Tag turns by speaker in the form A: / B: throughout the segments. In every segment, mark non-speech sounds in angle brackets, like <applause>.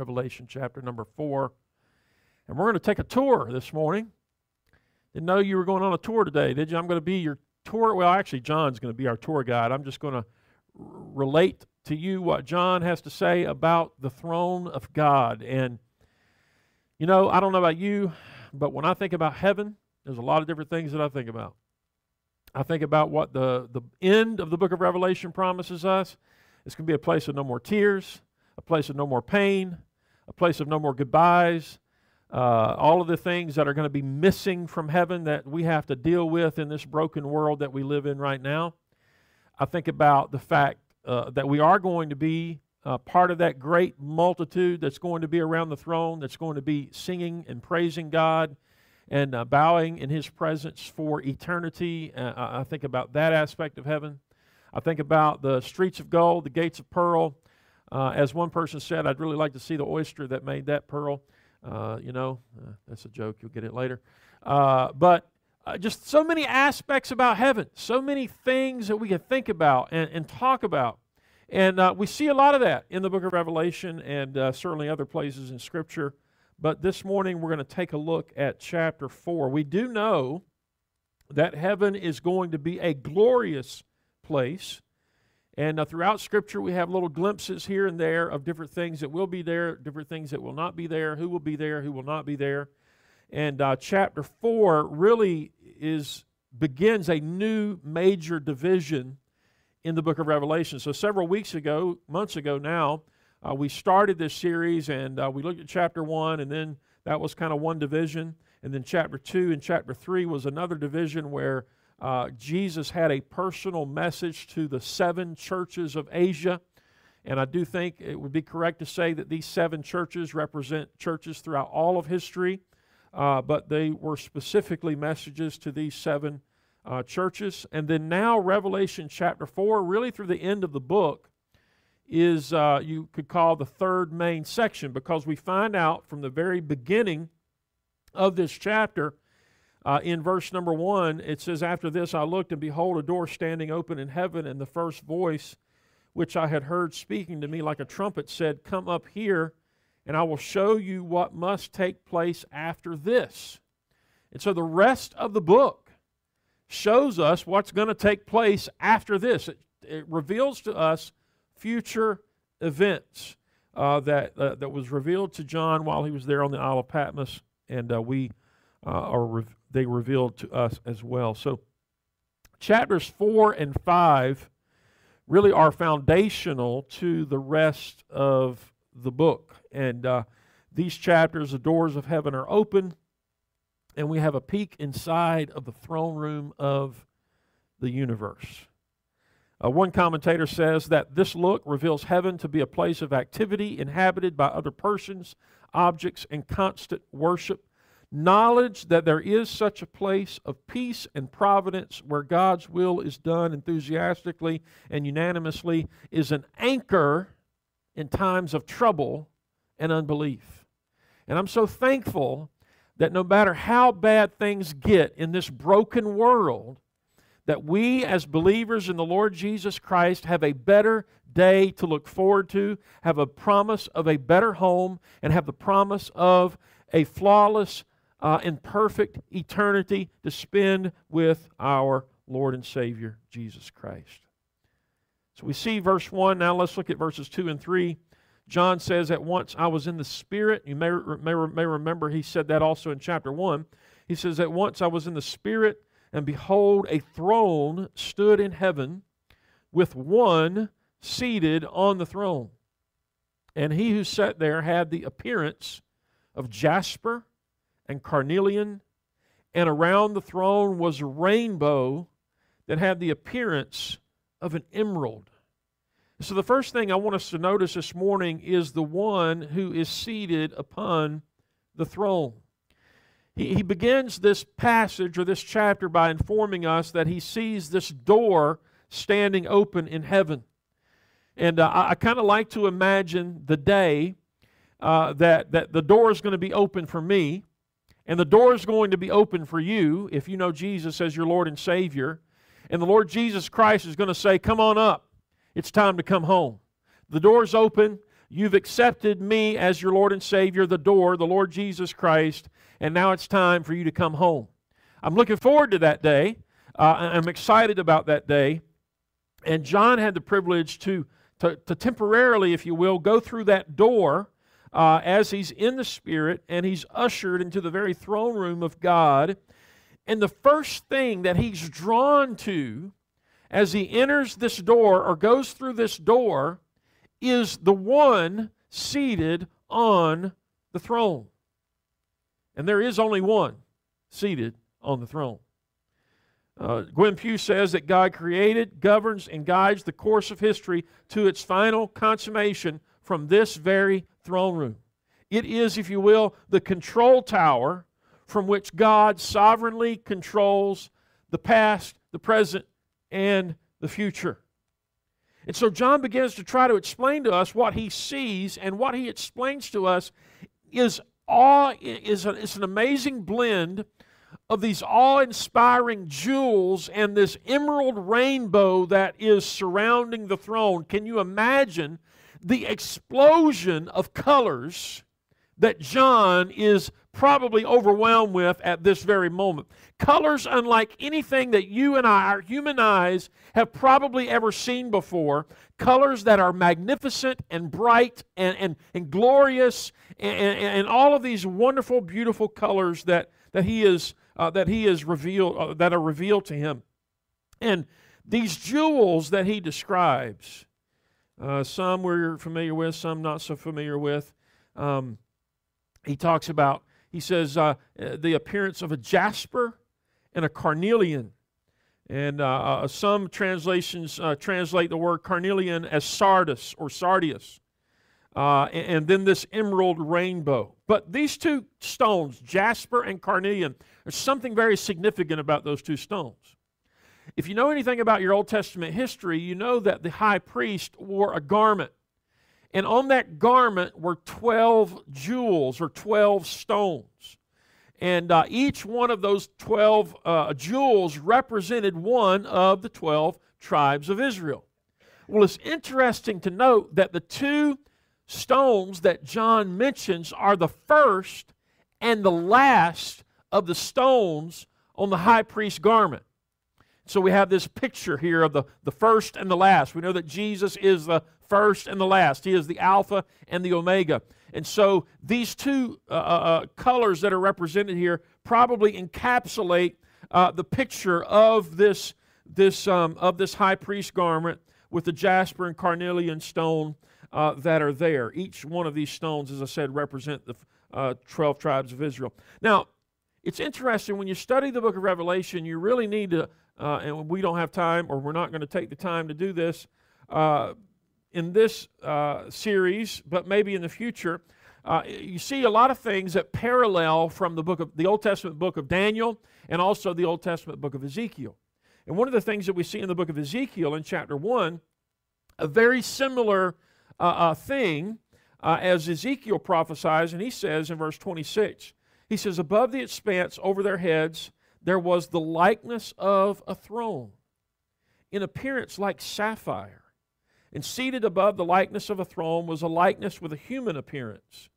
A: Revelation chapter number 4. And we're going to take a tour this morning. Didn't know you were going on a tour today, did you? I'm going to be your tour. Well, actually, John's going to be our tour guide. I'm just going to relate to you what John has to say about the throne of God. And, you know, I don't know about you, but when I think about heaven, there's a lot of different things that I think about. I think about what the, the end of the book of Revelation promises us. It's going to be a place of no more tears, a place of no more pain, a place of no more goodbyes. Uh, all of the things that are going to be missing from heaven that we have to deal with in this broken world that we live in right now. I think about the fact uh, that we are going to be uh, part of that great multitude that's going to be around the throne, that's going to be singing and praising God and uh, bowing in His presence for eternity. Uh, I think about that aspect of heaven. I think about the streets of gold, the gates of pearl. Uh, as one person said, I'd really like to see the oyster that made that pearl. Uh, you know, uh, that's a joke. You'll get it later. Uh, but uh, just so many aspects about heaven, so many things that we can think about and, and talk about. And uh, we see a lot of that in the book of Revelation and certainly other places in Scripture. But this morning we're going to take a look at chapter 4. We do know that heaven is going to be a glorious place. And uh, throughout Scripture, we have little glimpses here and there of different things that will be there, different things that will not be there, who will be there, who will not be there. And uh, chapter 4 really is begins a new major division in the book of Revelation. So, several weeks ago, months ago now, uh, we started this series and uh, we looked at chapter 1, and then that was kind of one division. And then chapter 2 and chapter 3 was another division where uh, Jesus had a personal message to the seven churches of Asia. And I do think it would be correct to say that these seven churches represent churches throughout all of history, uh, but they were specifically messages to these seven uh, churches. And then now, Revelation chapter 4, really through the end of the book, is uh, you could call the third main section because we find out from the very beginning of this chapter uh, in verse number one, it says, After this I looked, and behold, a door standing open in heaven, and the first voice which I had heard speaking to me like a trumpet said, Come up here, and I will show you what must take place after this. And so the rest of the book shows us what's going to take place after this. It, it reveals to us future events uh, that, uh, that was revealed to John while he was there on the Isle of Patmos, and uh, we uh, are re- they revealed to us as well. So, chapters 4 and 5 really are foundational to the rest of the book. And uh, these chapters, the doors of heaven are open, and we have a peek inside of the throne room of the universe. Uh, one commentator says that this look reveals heaven to be a place of activity inhabited by other persons, objects, and constant worship. Knowledge that there is such a place of peace and providence where God's will is done enthusiastically and unanimously is an anchor in times of trouble and unbelief. And I'm so thankful that no matter how bad things get in this broken world, that we as believers in the Lord Jesus Christ have a better day to look forward to, have a promise of a better home, and have the promise of a flawless uh, and perfect eternity to spend with our Lord and Savior, Jesus Christ. So we see verse 1. Now let's look at verses 2 and 3. John says, At once I was in the Spirit. You may, may, may remember he said that also in chapter 1. He says, At once I was in the Spirit, and behold, a throne stood in heaven with one seated on the throne. And he who sat there had the appearance of jasper and carnelian, and around the throne was a rainbow that had the appearance of an emerald. So, the first thing I want us to notice this morning is the one who is seated upon the throne. He, he begins this passage or this chapter by informing us that he sees this door standing open in heaven. And uh, I, I kind of like to imagine the day uh, that, that the door is going to be open for me and the door is going to be open for you if you know Jesus as your Lord and Savior. And the Lord Jesus Christ is going to say, Come on up. It's time to come home. The door's open. You've accepted me as your Lord and Savior, the door, the Lord Jesus Christ, and now it's time for you to come home. I'm looking forward to that day. Uh, I'm excited about that day. And John had the privilege to, to, to temporarily, if you will, go through that door uh, as he's in the Spirit and he's ushered into the very throne room of God. And the first thing that he's drawn to as he enters this door or goes through this door is the one seated on the throne. And there is only one seated on the throne. Uh, Gwen Pugh says that God created, governs, and guides the course of history to its final consummation from this very throne room. It is, if you will, the control tower from which God sovereignly controls the past, the present, and the future. And so John begins to try to explain to us what he sees, and what he explains to us is awe is, a, is an amazing blend of these awe-inspiring jewels and this emerald rainbow that is surrounding the throne. Can you imagine the explosion of colors that John is probably overwhelmed with at this very moment. Colors unlike anything that you and I, our human eyes, have probably ever seen before. Colors that are magnificent and bright and, and, and glorious and, and, and all of these wonderful, beautiful colors that, that he is uh, that he is revealed uh, that are revealed to him. And these jewels that he describes, uh, some we're familiar with, some not so familiar with. Um, he talks about, he says, uh, the appearance of a jasper and a carnelian. And uh, uh some translations uh, translate the word carnelian as sardis or sardius. Uh, and, and, then this emerald rainbow. But these two stones, jasper and carnelian, there's something very significant about those two stones. If you know anything about your Old Testament history, you know that the high priest wore a garment and on that garment were 12 jewels or 12 stones. And uh, each one of those 12 uh, jewels represented one of the 12 tribes of Israel. Well, it's interesting to note that the two stones that John mentions are the first and the last of the stones on the high priest's garment. So we have this picture here of the, the first and the last. We know that Jesus is the first and the last. He is the Alpha and the Omega. And so these two uh, uh, uh, colors that are represented here probably encapsulate uh, the picture of this, this, um, of this high priest garment with the jasper and carnelian stone uh, that are there. Each one of these stones, as I said, represent the uh, 12 tribes of Israel. Now, it's interesting when you study the book of Revelation, you really need to, and we don't have time, or we're not going to take the time to do this in this uh, series, but maybe in the future, uh, you see a lot of things that parallel from the book of the Old Testament book of Daniel and also the Old Testament book of Ezekiel. And one of the things that we see in the book of Ezekiel in chapter one, a very similar uh, uh thing uh, as Ezekiel prophesies, and he says in verse 26, he says, "Above the expanse over their heads there was the likeness of a throne, in appearance like sapphire." And seated above the likeness of a throne was a likeness with a human appearance.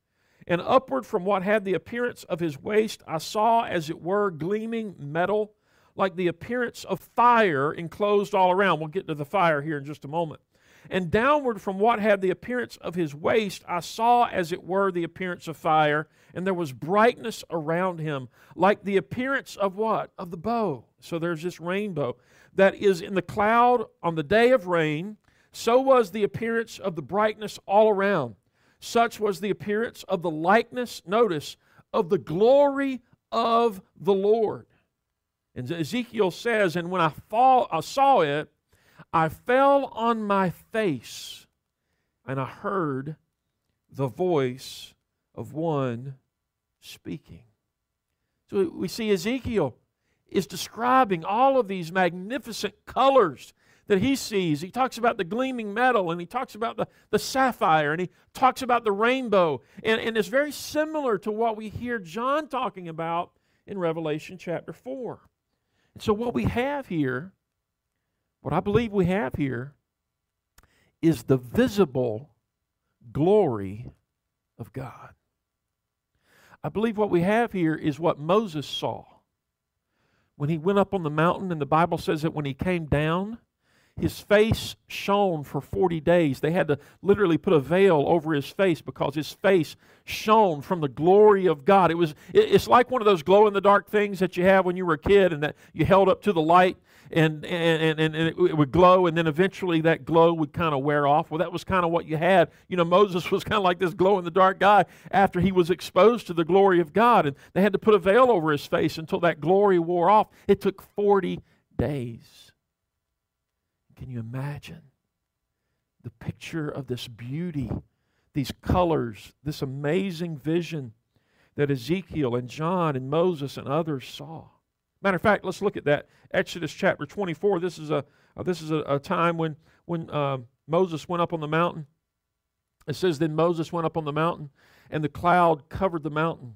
A: And upward from what had the appearance of his waist, I saw, as it were, gleaming metal, like the appearance of fire enclosed all around. We'll get to the fire here in just a moment. And downward from what had the appearance of his waist, I saw, as it were, the appearance of fire, and there was brightness around him, like the appearance of what? Of the bow. So there's this rainbow that is in the cloud on the day of rain so was the appearance of the brightness all around. Such was the appearance of the likeness, notice, of the glory of the Lord. And Ezekiel says, And when I, fall, I saw it, I fell on my face, and I heard the voice of one speaking. So we see Ezekiel is describing all of these magnificent colors that he sees. He talks about the gleaming metal and he talks about the, the sapphire and he talks about the rainbow. And, and it's very similar to what we hear John talking about in Revelation chapter 4. And so, what we have here, what I believe we have here, is the visible glory of God. I believe what we have here is what Moses saw. When he went up on the mountain, and the Bible says that when he came down, his face shone for 40 days. They had to literally put a veil over his face because his face shone from the glory of God. It was it's like one of those glow in the dark things that you have when you were a kid and that you held up to the light and and, and, and it, would glow and then eventually that glow would kind of wear off. Well, that was kind of what you had. You know, Moses <laughs> was kind of like this glow in the dark guy after he was exposed to the glory of God and they had to put a veil over his face until that glory wore off. It took 40 days. Can you imagine the picture of this beauty, these colors, this amazing vision that Ezekiel and John and Moses and others saw? Matter of fact, let's look at that. Exodus chapter 24. This is a uh, this is a, a, time when when uh, Moses went up on the mountain. It says, Then Moses went up on the mountain, and the cloud covered the mountain,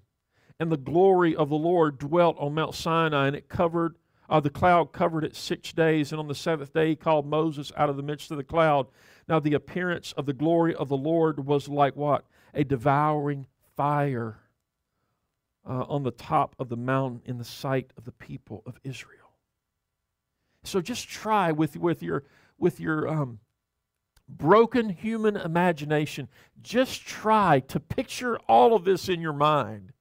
A: and the glory of the Lord dwelt on Mount Sinai, and it covered uh, the cloud covered it six days, and on the seventh day he called Moses out of the midst of the cloud. Now the appearance of the glory of the Lord was like what? A devouring fire uh, on the top of the mountain in the sight of the people of Israel. So just try with, with your, with your um, broken human imagination, just try to picture all of this in your mind.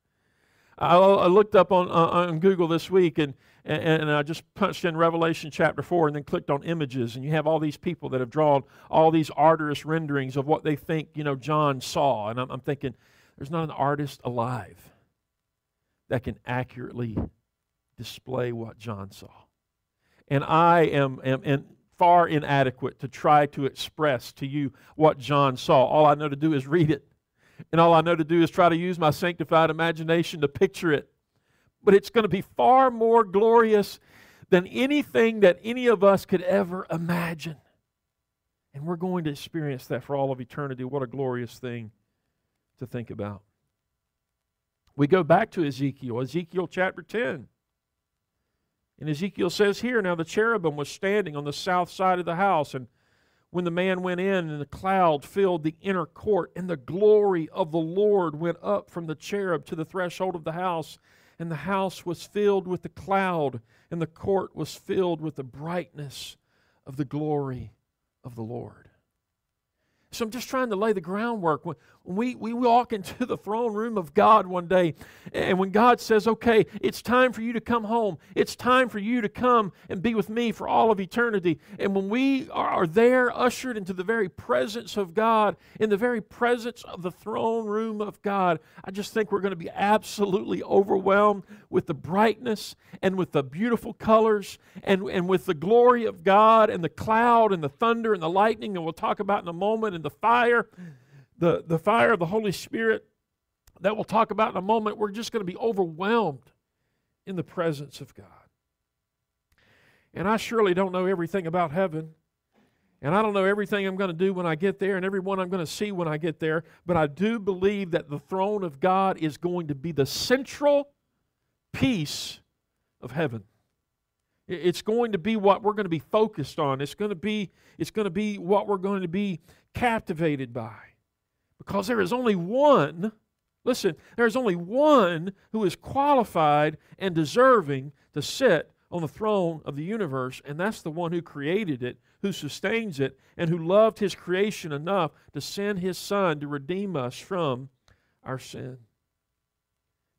A: I, I looked up on, uh, on Google this week and and, and I just punched in Revelation chapter 4 and then clicked on images, and you have all these people that have drawn all these arduous renderings of what they think, you know, John saw. And I'm, I'm thinking, there's not an artist alive that can accurately display what John saw. And I am, am, am far inadequate to try to express to you what John saw. All I know to do is read it. And all I know to do is try to use my sanctified imagination to picture it but it's going to be far more glorious than anything that any of us could ever imagine. And we're going to experience that for all of eternity. What a glorious thing to think about. We go back to Ezekiel, Ezekiel chapter 10. And Ezekiel says here, Now the cherubim was standing on the south side of the house, and when the man went in, and the cloud filled the inner court, and the glory of the Lord went up from the cherub to the threshold of the house, and the house was filled with the cloud, and the court was filled with the brightness of the glory of the Lord. So I'm just trying to lay the groundwork. When, we, we walk into the throne room of God one day, and when God says, okay, it's time for you to come home, it's time for you to come and be with me for all of eternity. And when we are there, ushered into the very presence of God, in the very presence of the throne room of God, I just think we're going to be absolutely overwhelmed with the brightness and with the beautiful colors and, and with the glory of God and the cloud and the thunder and the lightning, and we'll talk about in a moment, and the fire the, the fire of the Holy Spirit that we'll talk about in a moment, we're just going to be overwhelmed in the presence of God. And I surely don't know everything about heaven. And I don't know everything I'm going to do when I get there and everyone I'm going to see when I get there. But I do believe that the throne of God is going to be the central piece of heaven. It's going to be what we're going to be focused on. It's going to be, it's going to be what we're going to be captivated by. Because there is only one, listen, there is only one who is qualified and deserving to sit on the throne of the universe, and that's the one who created it, who sustains it, and who loved his creation enough to send his son to redeem us from our sin.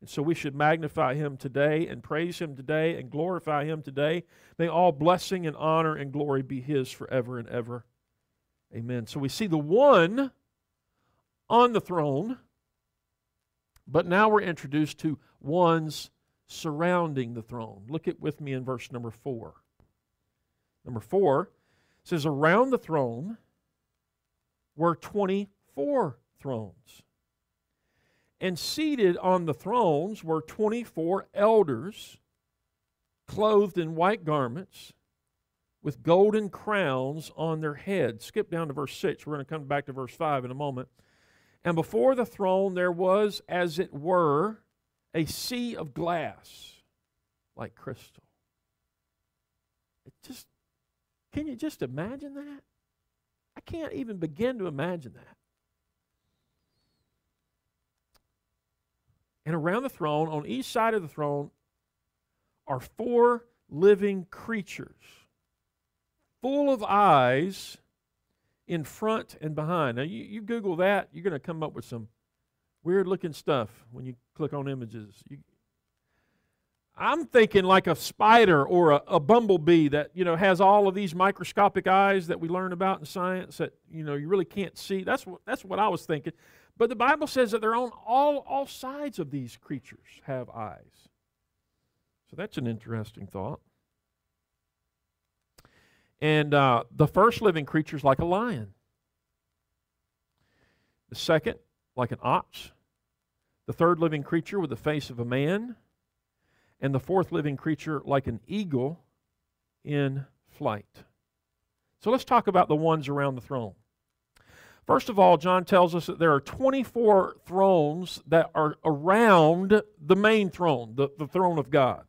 A: And so we should magnify him today and praise him today and glorify him today. May all blessing and honor and glory be his forever and ever. Amen. So we see the one on the throne, but now we're introduced to ones surrounding the throne. Look at with me in verse number 4. Number 4 says around the throne were 24 thrones. And seated on the thrones were 24 elders clothed in white garments with golden crowns on their heads. Skip down to verse 6. We're going to come back to verse 5 in a moment. And before the throne there was, as it were, a sea of glass like crystal. It just can you just imagine that? I can't even begin to imagine that. And around the throne, on each side of the throne, are four living creatures full of eyes in front and behind. Now, you, you Google that, you're going to come up with some weird looking stuff when you click on images. You, I'm thinking like a spider or a, a, bumblebee that you know has all of these microscopic eyes that we learn about in science that you know you really can't see. That's what that's what I was thinking. But the Bible says that they're on all all sides of these creatures have eyes. So that's an interesting thought. And uh, the first living creature is like a lion. The second, like an ox. The third living creature with the face of a man and the fourth living creature like an eagle in flight. So let's talk about the ones around the throne. First of all, John tells us that there are 24 thrones that are around the main throne, the, the throne of God.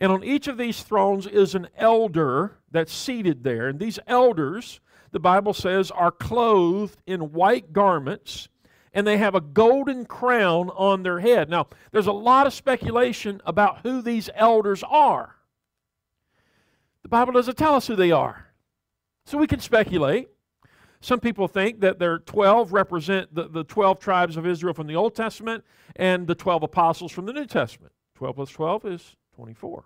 A: And on each of these thrones is an elder that's seated there. And these elders, the Bible says, are clothed in white garments and they have a golden crown on their head. Now, there's a lot of speculation about who these elders are. The Bible doesn't tell us who they are. So we can speculate. Some people think that their 12 represent the, the 12 tribes of Israel from the Old Testament and the 12 apostles from the New Testament. 12 plus 12 is 24.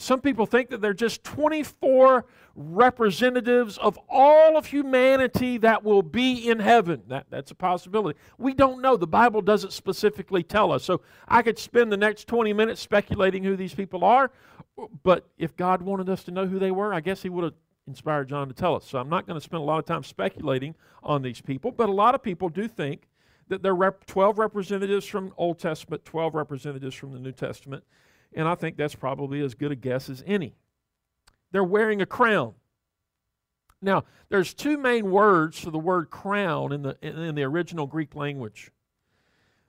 A: Some people think that they're just 24 representatives of all of humanity that will be in heaven. That, that's a possibility. We don't know. The Bible doesn't specifically tell us. So I could spend the next 20 minutes speculating who these people are, but if God wanted us to know who they were, I guess He would have inspired John to tell us. So I'm not going to spend a lot of time speculating on these people, but a lot of people do think that there are 12 representatives from Old Testament, 12 representatives from the New Testament and I think that's probably as good a guess as any. They're wearing a crown. Now, there's two main words for the word crown in the, in the original Greek language.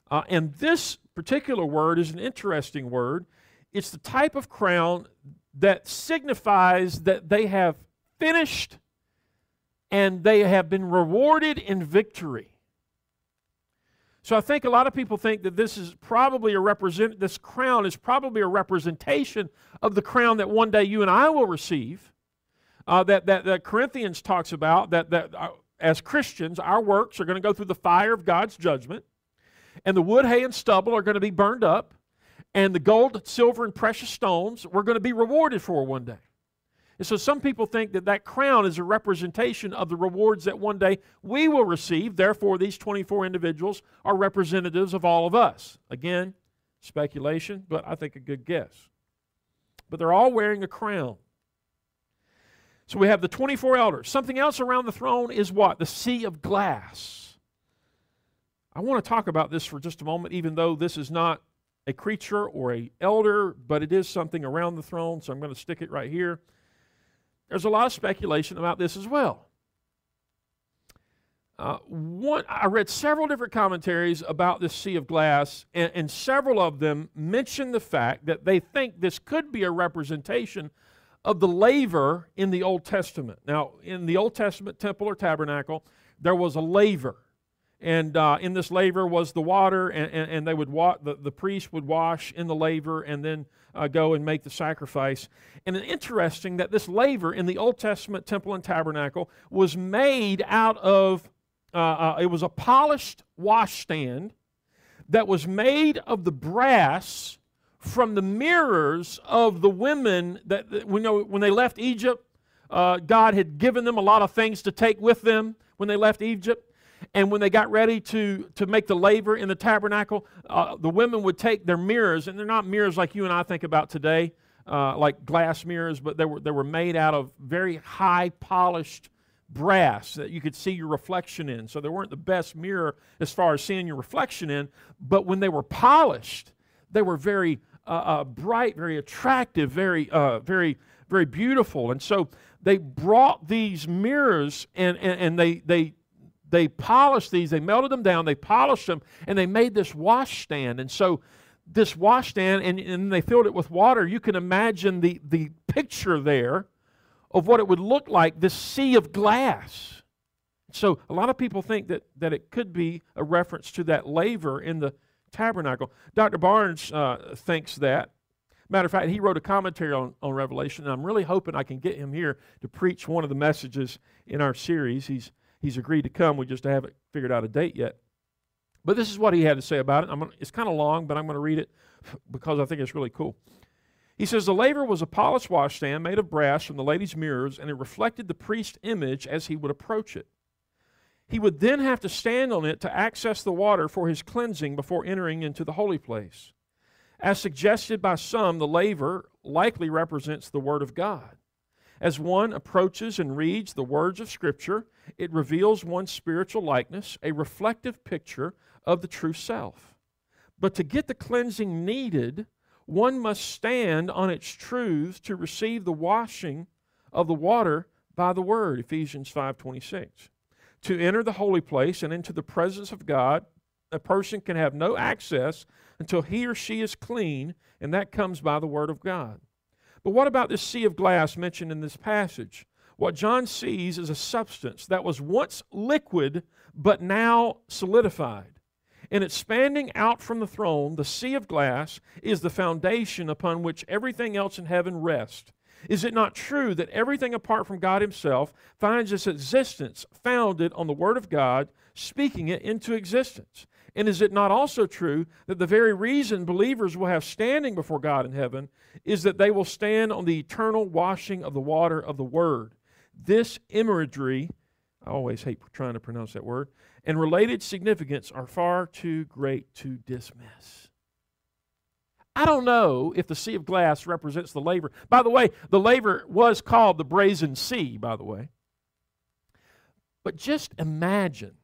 A: Uh, and this particular word is an interesting word. It's the type of crown that signifies that they have finished and they have been rewarded in victory. So I think a lot of people think that this is probably a represent this crown is probably a representation of the crown that one day you and I will receive. Uh, that, that that Corinthians talks about that that uh, as Christians our works are going to go through the fire of God's judgment, and the wood, hay, and stubble are going to be burned up, and the gold, silver, and precious stones we're going to be rewarded for one day. And so some people think that that crown is a representation of the rewards that one day we will receive. Therefore, these 24 individuals are representatives of all of us. Again, speculation, but I think a good guess. But they're all wearing a crown. So we have the 24 elders. Something else around the throne is what? The sea of glass. I want to talk about this for just a moment, even though this is not a creature or a elder, but it is something around the throne, so I'm going to stick it right here. There's a lot of speculation about this as well. Uh, one, I read several different commentaries about this sea of glass, and, and several of them mention the fact that they think this could be a representation of the laver in the Old Testament. Now, in the Old Testament temple or tabernacle, there was a laver and uh, in this laver was the water, and, and, and, they would wa- the, the priest would wash in the laver and then uh, go and make the sacrifice. And it's interesting that this laver in the Old Testament temple and tabernacle was made out of, uh, uh it was a polished washstand that was made of the brass from the mirrors of the women that, that when, know, when they left Egypt. Uh, God had given them a lot of things to take with them when they left Egypt. And when they got ready to, to make the laver in the tabernacle, uh, the women would take their mirrors, and they're not mirrors like you and I think about today, uh, like glass mirrors, but they were, they were made out of very high polished brass that you could see your reflection in. So they weren't the best mirror as far as seeing your reflection in, but when they were polished, they were very uh, uh bright, very attractive, very, uh, very, very beautiful. And so they brought these mirrors and, and, and they, they they polished these, they melted them down, they polished them, and they made this washstand. And so this washstand, and, and they filled it with water. You can imagine the, the picture there of what it would look like, this sea of glass. So a lot of people think that, that it could be a reference to that laver in the tabernacle. Dr. Barnes uh, thinks that. Matter of fact, he wrote a commentary on, on Revelation, and I'm really hoping I can get him here to preach one of the messages in our series. He's, he's agreed to come. We just haven't figured out a date yet. But this is what he had to say about it. Gonna, it's kind of long, but I'm going to read it <laughs> because I think it's really cool. He says the laver was a polished washstand made of brass from the lady's mirrors, and it reflected the priest's image as he would approach it. He would then have to stand on it to access the water for his cleansing before entering into the holy place. As suggested by some, the laver likely represents the Word of God. As one approaches and reads the words of Scripture, it reveals one's spiritual likeness, a reflective picture of the true self. But to get the cleansing needed, one must stand on its truths to receive the washing of the water by the word ephesians 5.26 to enter the holy place and into the presence of god a person can have no access until he or she is clean and that comes by the word of god. But what about this sea of glass mentioned in this passage what john sees is a substance that was once liquid but now solidified and expanding out from the throne, the sea of glass is the foundation upon which everything else in heaven rests. Is it not true that everything apart from God Himself finds its existence founded on the Word of God, speaking it into existence? And is it not also true that the very reason believers will have standing before God in heaven is that they will stand on the eternal washing of the water of the Word? This imagery, I always hate trying to pronounce that word, and related significance are far too great to dismiss. I don't know if the sea of glass represents the laver. By the way, the laver was called the brazen sea, by the way. But just imagine,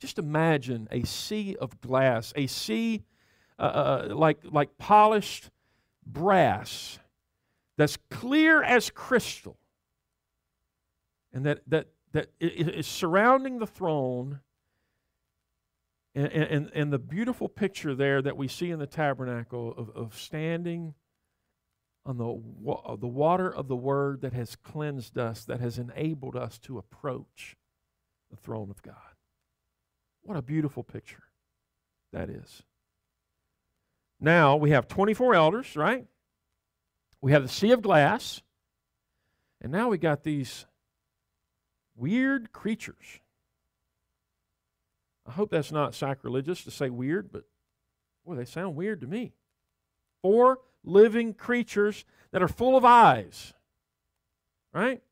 A: just imagine a sea of glass, a sea uh, uh, like, like polished brass that's clear as crystal, and that, that that is surrounding the throne and, and, and the beautiful picture there that we see in the tabernacle of, of standing on the, the water of the word that has cleansed us, that has enabled us to approach the throne of God. What a beautiful picture that is. Now we have 24 elders, right? We have the sea of glass. And now we got these weird creatures. I hope that's not sacrilegious to say weird, but boy, they sound weird to me. Four living creatures that are full of eyes, right?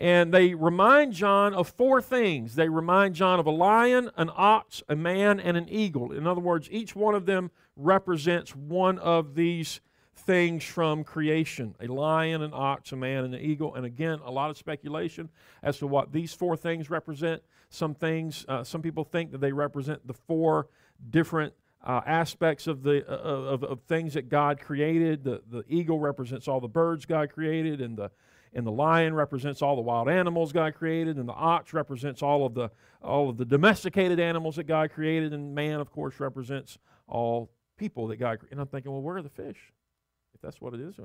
A: And they remind John of four things. They remind John of a lion, an ox, a man, and an eagle. In other words, each one of them represents one of these things from creation a lion, an ox, a man, and an eagle. And again, a lot of speculation as to what these four things represent. Some things, uh, some people think that they represent the four different uh, aspects of the uh, of, of things that God created. The the eagle represents all the birds God created, and the and the lion represents all the wild animals God created, and the ox represents all of the all of the domesticated animals that God created, and man, of course, represents all people that God. And I'm thinking, well, where are the fish? If that's what it is.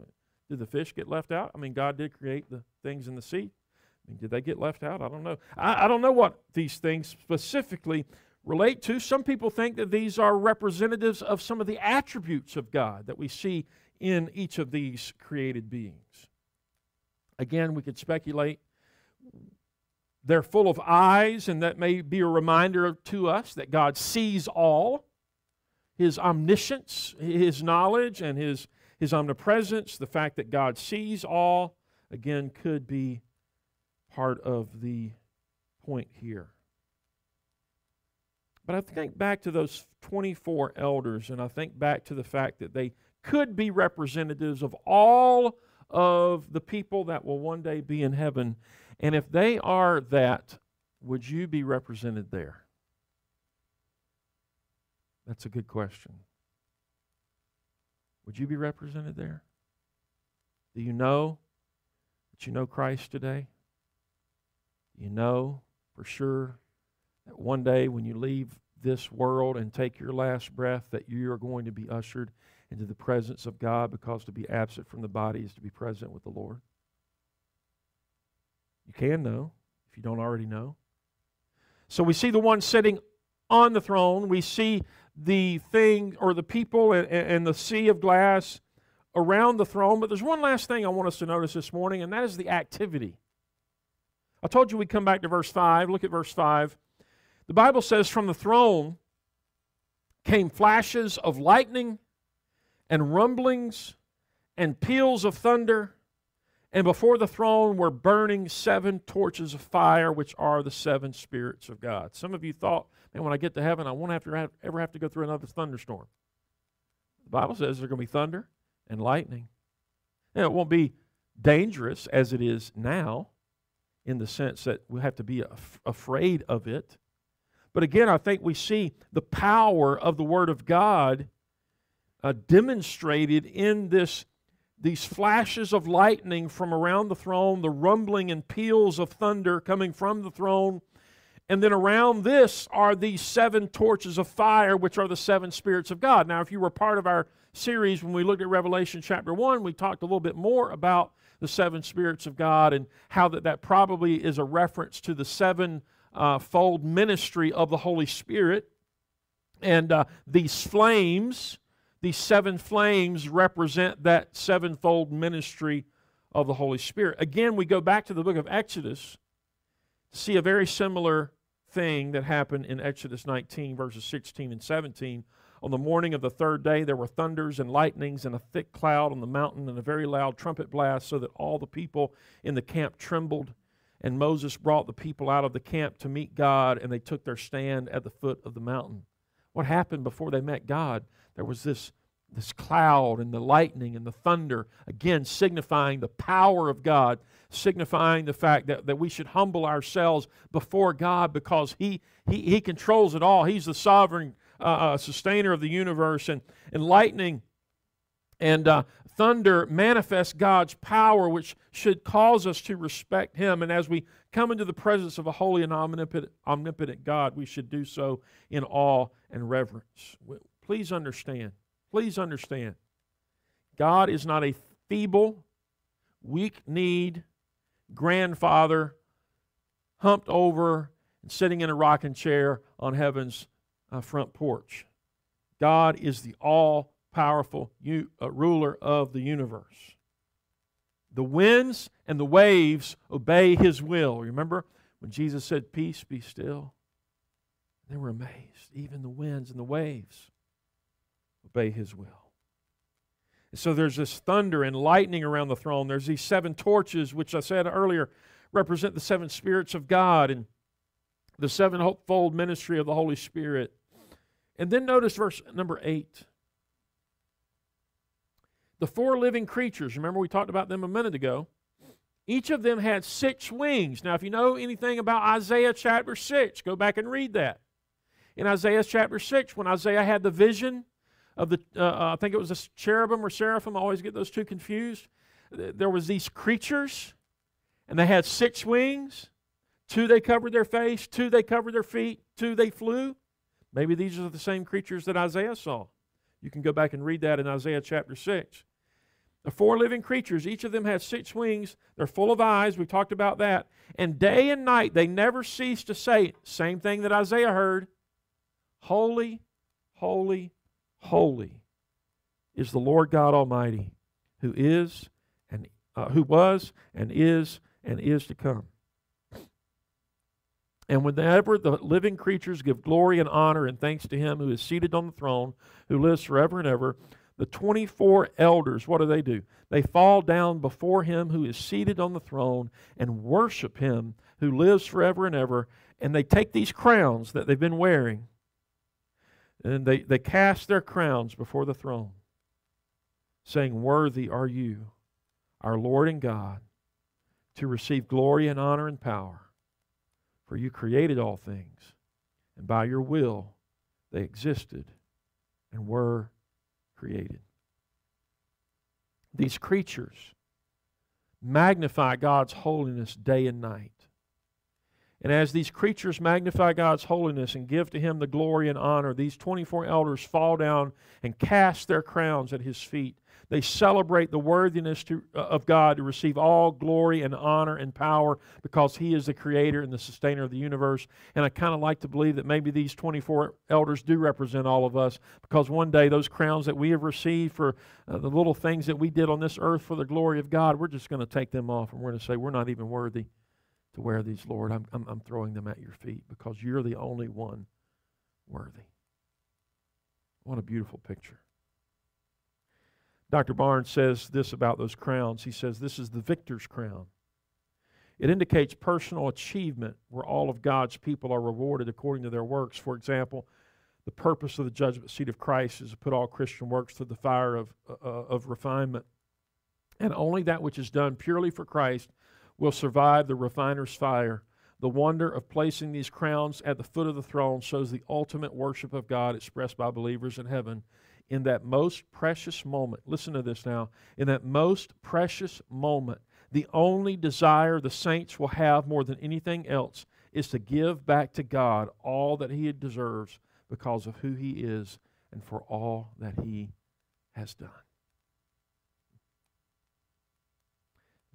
A: Did the fish get left out? I mean, God did create the things in the sea. I mean, did they get left out? I don't know. I, I don't know what these things specifically relate to. Some people think that these are representatives of some of the attributes of God that we see in each of these created beings. Again, we could speculate. They're full of eyes, and that may be a reminder to us that God sees all. His omniscience, His knowledge, and His his omnipresence, the fact that God sees all, again, could be part of the point here. But I think back to those 24 elders, and I think back to the fact that they could be representatives of all of the people that will one day be in heaven. And if they are that, would you be represented there? That's a good question. Would you be represented there? Do you know that you know Christ today? You know for sure that one day when you leave this world and take your last breath that you are going to be ushered into the presence of God because to be absent from the body is to be present with the Lord. You can know if you don't already know. So we see the one sitting on the throne. We see the thing or the people and, and the sea of glass around the throne. But there's one last thing I want us to notice this morning, and that is the activity. I told you we'd come back to verse 5. Look at verse 5. The Bible says, From the throne came flashes of lightning and rumblings and peals of thunder. And before the throne were burning seven torches of fire, which are the seven spirits of God. Some of you thought, man, when I get to heaven, I won't have to ever have to go through another thunderstorm. The Bible says there's going to be thunder and lightning. Now, it won't be dangerous as it is now, in the sense that we have to be af- afraid of it. But again, I think we see the power of the Word of God uh, demonstrated in this these flashes of lightning from around the throne, the rumbling and peals of thunder coming from the throne. And then around this are these seven torches of fire, which are the seven spirits of God. Now, if you were part of our series when we looked at Revelation chapter 1, we talked a little bit more about the seven spirits of God and how that, that probably is a reference to the seven uh, fold ministry of the Holy Spirit. And uh, these flames these seven flames represent that sevenfold ministry of the Holy Spirit. Again, we go back to the book of Exodus to see a very similar thing that happened in Exodus 19, verses 16 and 17. On the morning of the third day, there were thunders and lightnings and a thick cloud on the mountain and a very loud trumpet blast, so that all the people in the camp trembled. And Moses brought the people out of the camp to meet God, and they took their stand at the foot of the mountain. What happened before they met God? There was this, this cloud and the lightning and the thunder, again signifying the power of God, signifying the fact that, that we should humble ourselves before God because He, he, he controls it all. He's the sovereign uh, uh, sustainer of the universe. And, and lightning and uh, thunder manifest God's power, which should cause us to respect Him. And as we come into the presence of a holy and omnipotent, omnipotent God, we should do so in awe and reverence. Please understand. Please understand. God is not a feeble, weak kneed grandfather humped over and sitting in a rocking chair on heaven's uh, front porch. God is the all powerful u- uh, ruler of the universe. The winds and the waves obey his will. Remember when Jesus said, Peace, be still? They were amazed. Even the winds and the waves obey his will. So there's this thunder and lightning around the throne. There's these seven torches, which I said earlier represent the seven spirits of God and the sevenfold ministry of the Holy Spirit. And then notice verse number eight. The four living creatures, remember we talked about them a minute ago. Each of them had six wings. Now, if you know anything about Isaiah chapter 6, go back and read that. In Isaiah chapter 6, when Isaiah had the vision of the, uh, uh, I think it was a cherubim or seraphim. I always get those two confused. There was these creatures, and they had six wings. Two they covered their face, two they covered their feet, two they flew. Maybe these are the same creatures that Isaiah saw. You can go back and read that in Isaiah chapter 6. The four living creatures, each of them has six wings. They're full of eyes. We talked about that. And day and night, they never cease to say, same thing that Isaiah heard Holy, holy, Holy is the Lord God Almighty, who is and uh, who was and is and is to come. And whenever the living creatures give glory and honor and thanks to him who is seated on the throne, who lives forever and ever, the 24 elders, what do they do? They fall down before him who is seated on the throne and worship him who lives forever and ever. And they take these crowns that they've been wearing and they, they cast their crowns before the throne, saying, Worthy are you, our Lord and God, to receive glory and honor and power. For you created all things, and by your will they existed and were created. These creatures magnify God's holiness day and night. And as these creatures magnify God's holiness and give to him the glory and honor, these 24 elders fall down and cast their crowns at his feet. They celebrate the worthiness to, uh, of God to receive all glory and honor and power because He is the creator and the sustainer of the universe. And I kind of like to believe that maybe these 24 elders do represent all of us because one day those crowns that we have received for uh, the little things that we did on this earth for the glory of God, we're just going to take them off and we're going to say, We're not even worthy to wear these, Lord. I'm, I'm, I'm throwing them at your feet because you're the only one worthy. What a beautiful picture. Dr. Barnes says this about those crowns. He says, This is the victor's crown. It indicates personal achievement where all of God's people are rewarded according to their works. For example, the purpose of the judgment seat of Christ is to put all Christian works through the fire of, uh, of refinement. And only that which is done purely for Christ will survive the refiner's fire. The wonder of placing these crowns at the foot of the throne shows the ultimate worship of God expressed by believers in heaven in that most precious moment, listen to this now, in that most precious moment, the only desire the saints will have more than anything else is to give back to God all that He deserves because of who He is and for all that He has done.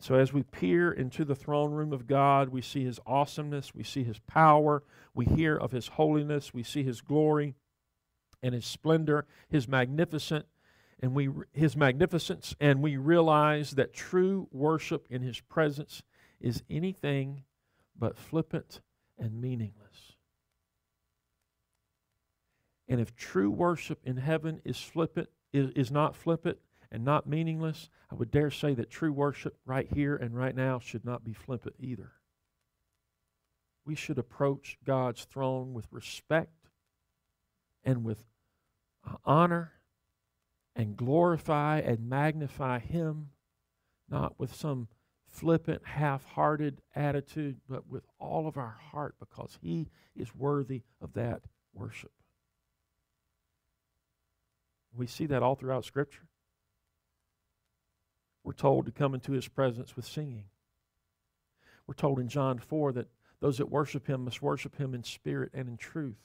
A: So, as we peer into the throne room of God, we see His awesomeness, we see His power, we hear of His holiness, we see His glory and his splendor, his magnificent and we his magnificence and we realize that true worship in his presence is anything but flippant and meaningless. And if true worship in heaven is flippant is, is not flippant and not meaningless, I would dare say that true worship right here and right now should not be flippant either. We should approach God's throne with respect and with uh, honor and glorify and magnify Him, not with some flippant, half hearted attitude, but with all of our heart because He is worthy of that worship. We see that all throughout Scripture. We're told to come into His presence with singing. We're told in John 4 that those that worship Him must worship Him in spirit and in truth.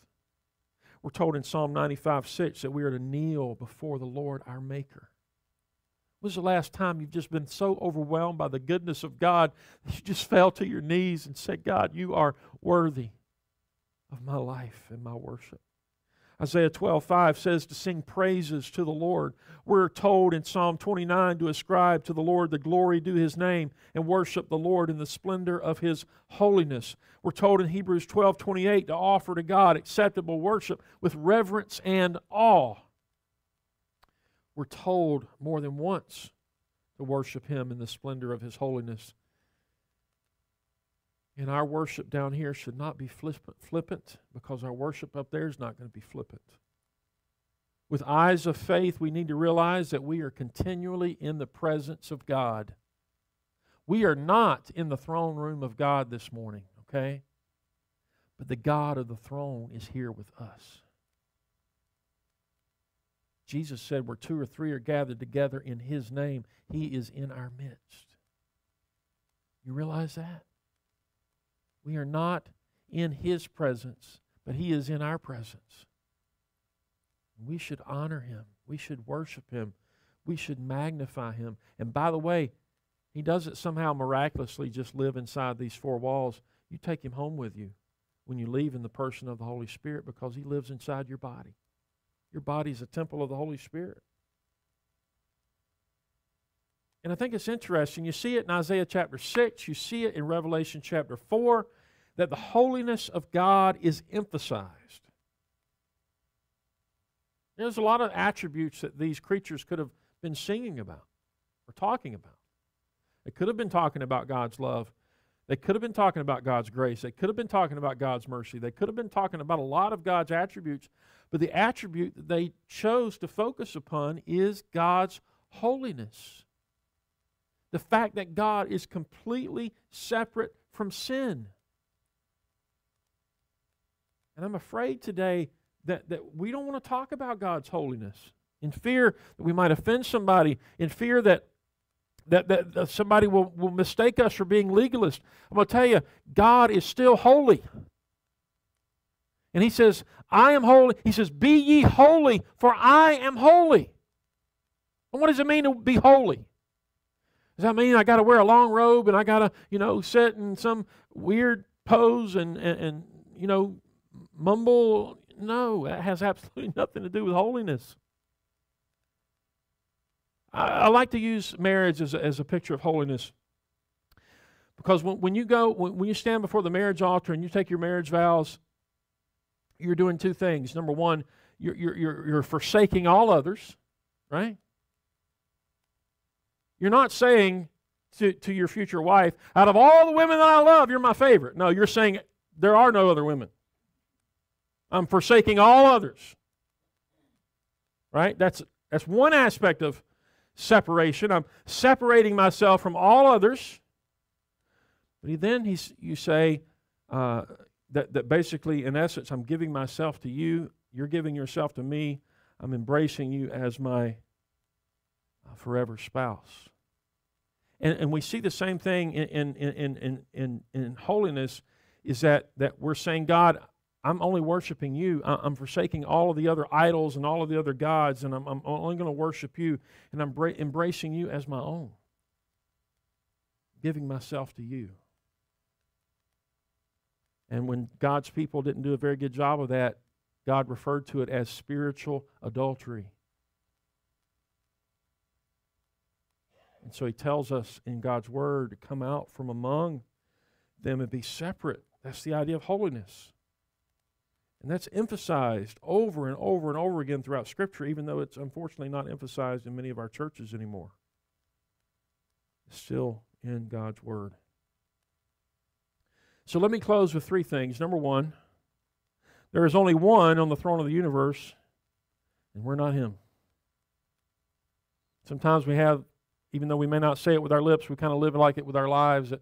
A: We're told in Psalm 95 6 that we are to kneel before the Lord our Maker. When was the last time you've just been so overwhelmed by the goodness of God that you just fell to your knees and said, God, you are worthy of my life and my worship? Isaiah 12, 5 says to sing praises to the Lord. We're told in Psalm 29 to ascribe to the Lord the glory due his name and worship the Lord in the splendor of his holiness. We're told in Hebrews 12, 28 to offer to God acceptable worship with reverence and awe. We're told more than once to worship him in the splendor of his holiness. And our worship down here should not be flippant because our worship up there is not going to be flippant. With eyes of faith, we need to realize that we are continually in the presence of God. We are not in the throne room of God this morning, okay? But the God of the throne is here with us. Jesus said, Where two or three are gathered together in His name, He is in our midst. You realize that? We are not in His presence, but He is in our presence. We should honor Him. We should worship Him. We should magnify Him. And by the way, He doesn't somehow miraculously just live inside these four walls. You take Him home with you when you leave in the person of the Holy Spirit because He lives inside your body. Your body is a temple of the Holy Spirit. And I think it's interesting. You see it in Isaiah chapter 6, you see it in Revelation chapter 4, that the holiness of God is emphasized. There's a lot of attributes that these creatures could have been singing about or talking about. They could have been talking about God's love. They could have been talking about God's grace. They could have been talking about God's mercy. They could have been talking about a lot of God's attributes. But the attribute that they chose to focus upon is God's holiness. The fact that God is completely separate from sin. And I'm afraid today that, that we don't want to talk about God's holiness in fear that we might offend somebody, in fear that that, that, that somebody will, will mistake us for being legalist. I'm going to tell you, God is still holy. And he says, I am holy. He says, Be ye holy, for I am holy. And what does it mean to be holy? Does that mean I got to wear a long robe and I got to, you know, sit in some weird pose and, and, and, you know, mumble? No, that has <laughs> absolutely nothing to do with holiness. I, I like to use marriage as a, as a picture of holiness. Because when, when you go, when, when you stand before the marriage altar and you take your marriage vows, you're doing two things. Number one, you're, you're, you're, you're forsaking all others, right? You're not saying to, to your future wife, out of all the women that I love, you're my favorite. No, you're saying there are no other women. I'm forsaking all others. Right? That's that's one aspect of separation. I'm separating myself from all others. But then he's, you say uh, that, that basically, in essence, I'm giving myself to you. You're giving yourself to me. I'm embracing you as my uh, forever spouse. And, and we see the same thing in, in, in, in, in, in holiness is that, that we're saying, God, I'm only worshiping you. I'm forsaking all of the other idols and all of the other gods, and I'm, I'm only going to worship you, and I'm bra- embracing you as my own, giving myself to you. And when God's people didn't do a very good job of that, God referred to it as spiritual adultery. And so he tells us in God's word to come out from among them and be separate. That's the idea of holiness. And that's emphasized over and over and over again throughout Scripture, even though it's unfortunately not emphasized in many of our churches anymore. It's still in God's Word. So let me close with three things. Number one, there is only one on the throne of the universe, and we're not Him. Sometimes we have, even though we may not say it with our lips, we kind of live like it with our lives that,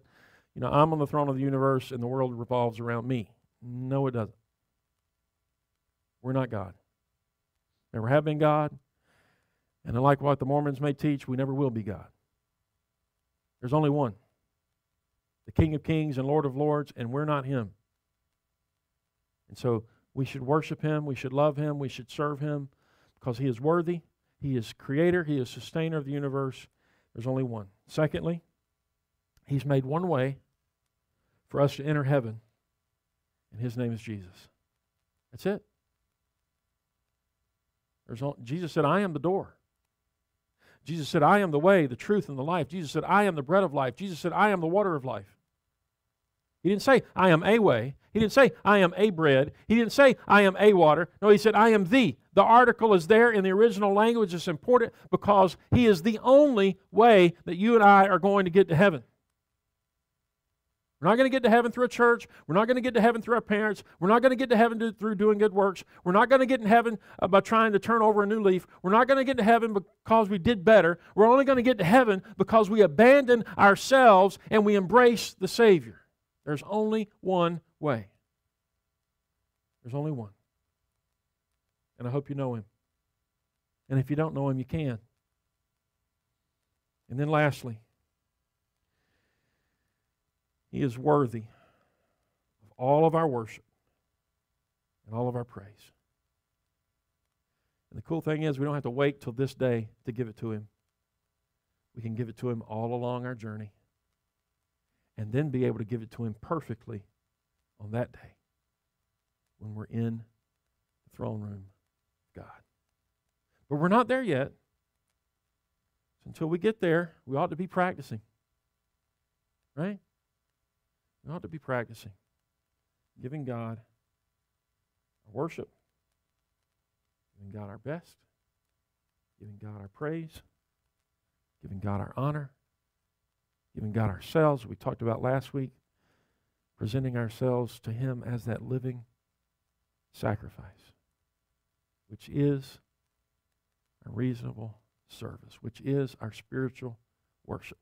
A: you know, I'm on the throne of the universe and the world revolves around me. No, it doesn't. We're not God. Never have been God. And unlike what the Mormons may teach, we never will be God. There's only one the King of Kings and Lord of Lords, and we're not Him. And so we should worship Him, we should love Him, we should serve Him because He is worthy. He is creator, He is sustainer of the universe. There's only one. Secondly, He's made one way for us to enter heaven, and His name is Jesus. That's it. There's all, Jesus said, I am the door. Jesus said, I am the way, the truth, and the life. Jesus said, I am the bread of life. Jesus said, I am the water of life. He didn't say, I am a way. He didn't say, I am a bread. He didn't say, I am a water. No, he said, I am the. The article is there in the original language. It's important because he is the only way that you and I are going to get to heaven. We're not going to get to heaven through a church. We're not going to get to heaven through our parents. We're not going to get to heaven through doing good works. We're not going to get in heaven uh, by trying to turn over a new leaf. We're not going to get to heaven because we did better. We're only going to get to heaven because we abandon ourselves and we embrace the Savior. There's only one way. There's only one. And I hope you know Him. And if you don't know Him, you can. And then lastly, he is worthy of all of our worship and all of our praise. And the cool thing is, we don't have to wait till this day to give it to Him. We can give it to Him all along our journey and then be able to give it to Him perfectly on that day when we're in the throne room of God. But we're not there yet. Until we get there, we ought to be practicing. Right? We ought to be practicing giving God our worship, giving God our best, giving God our praise, giving God our honor, giving God ourselves. We talked about last week, presenting ourselves to Him as that living sacrifice, which is a reasonable service, which is our spiritual worship.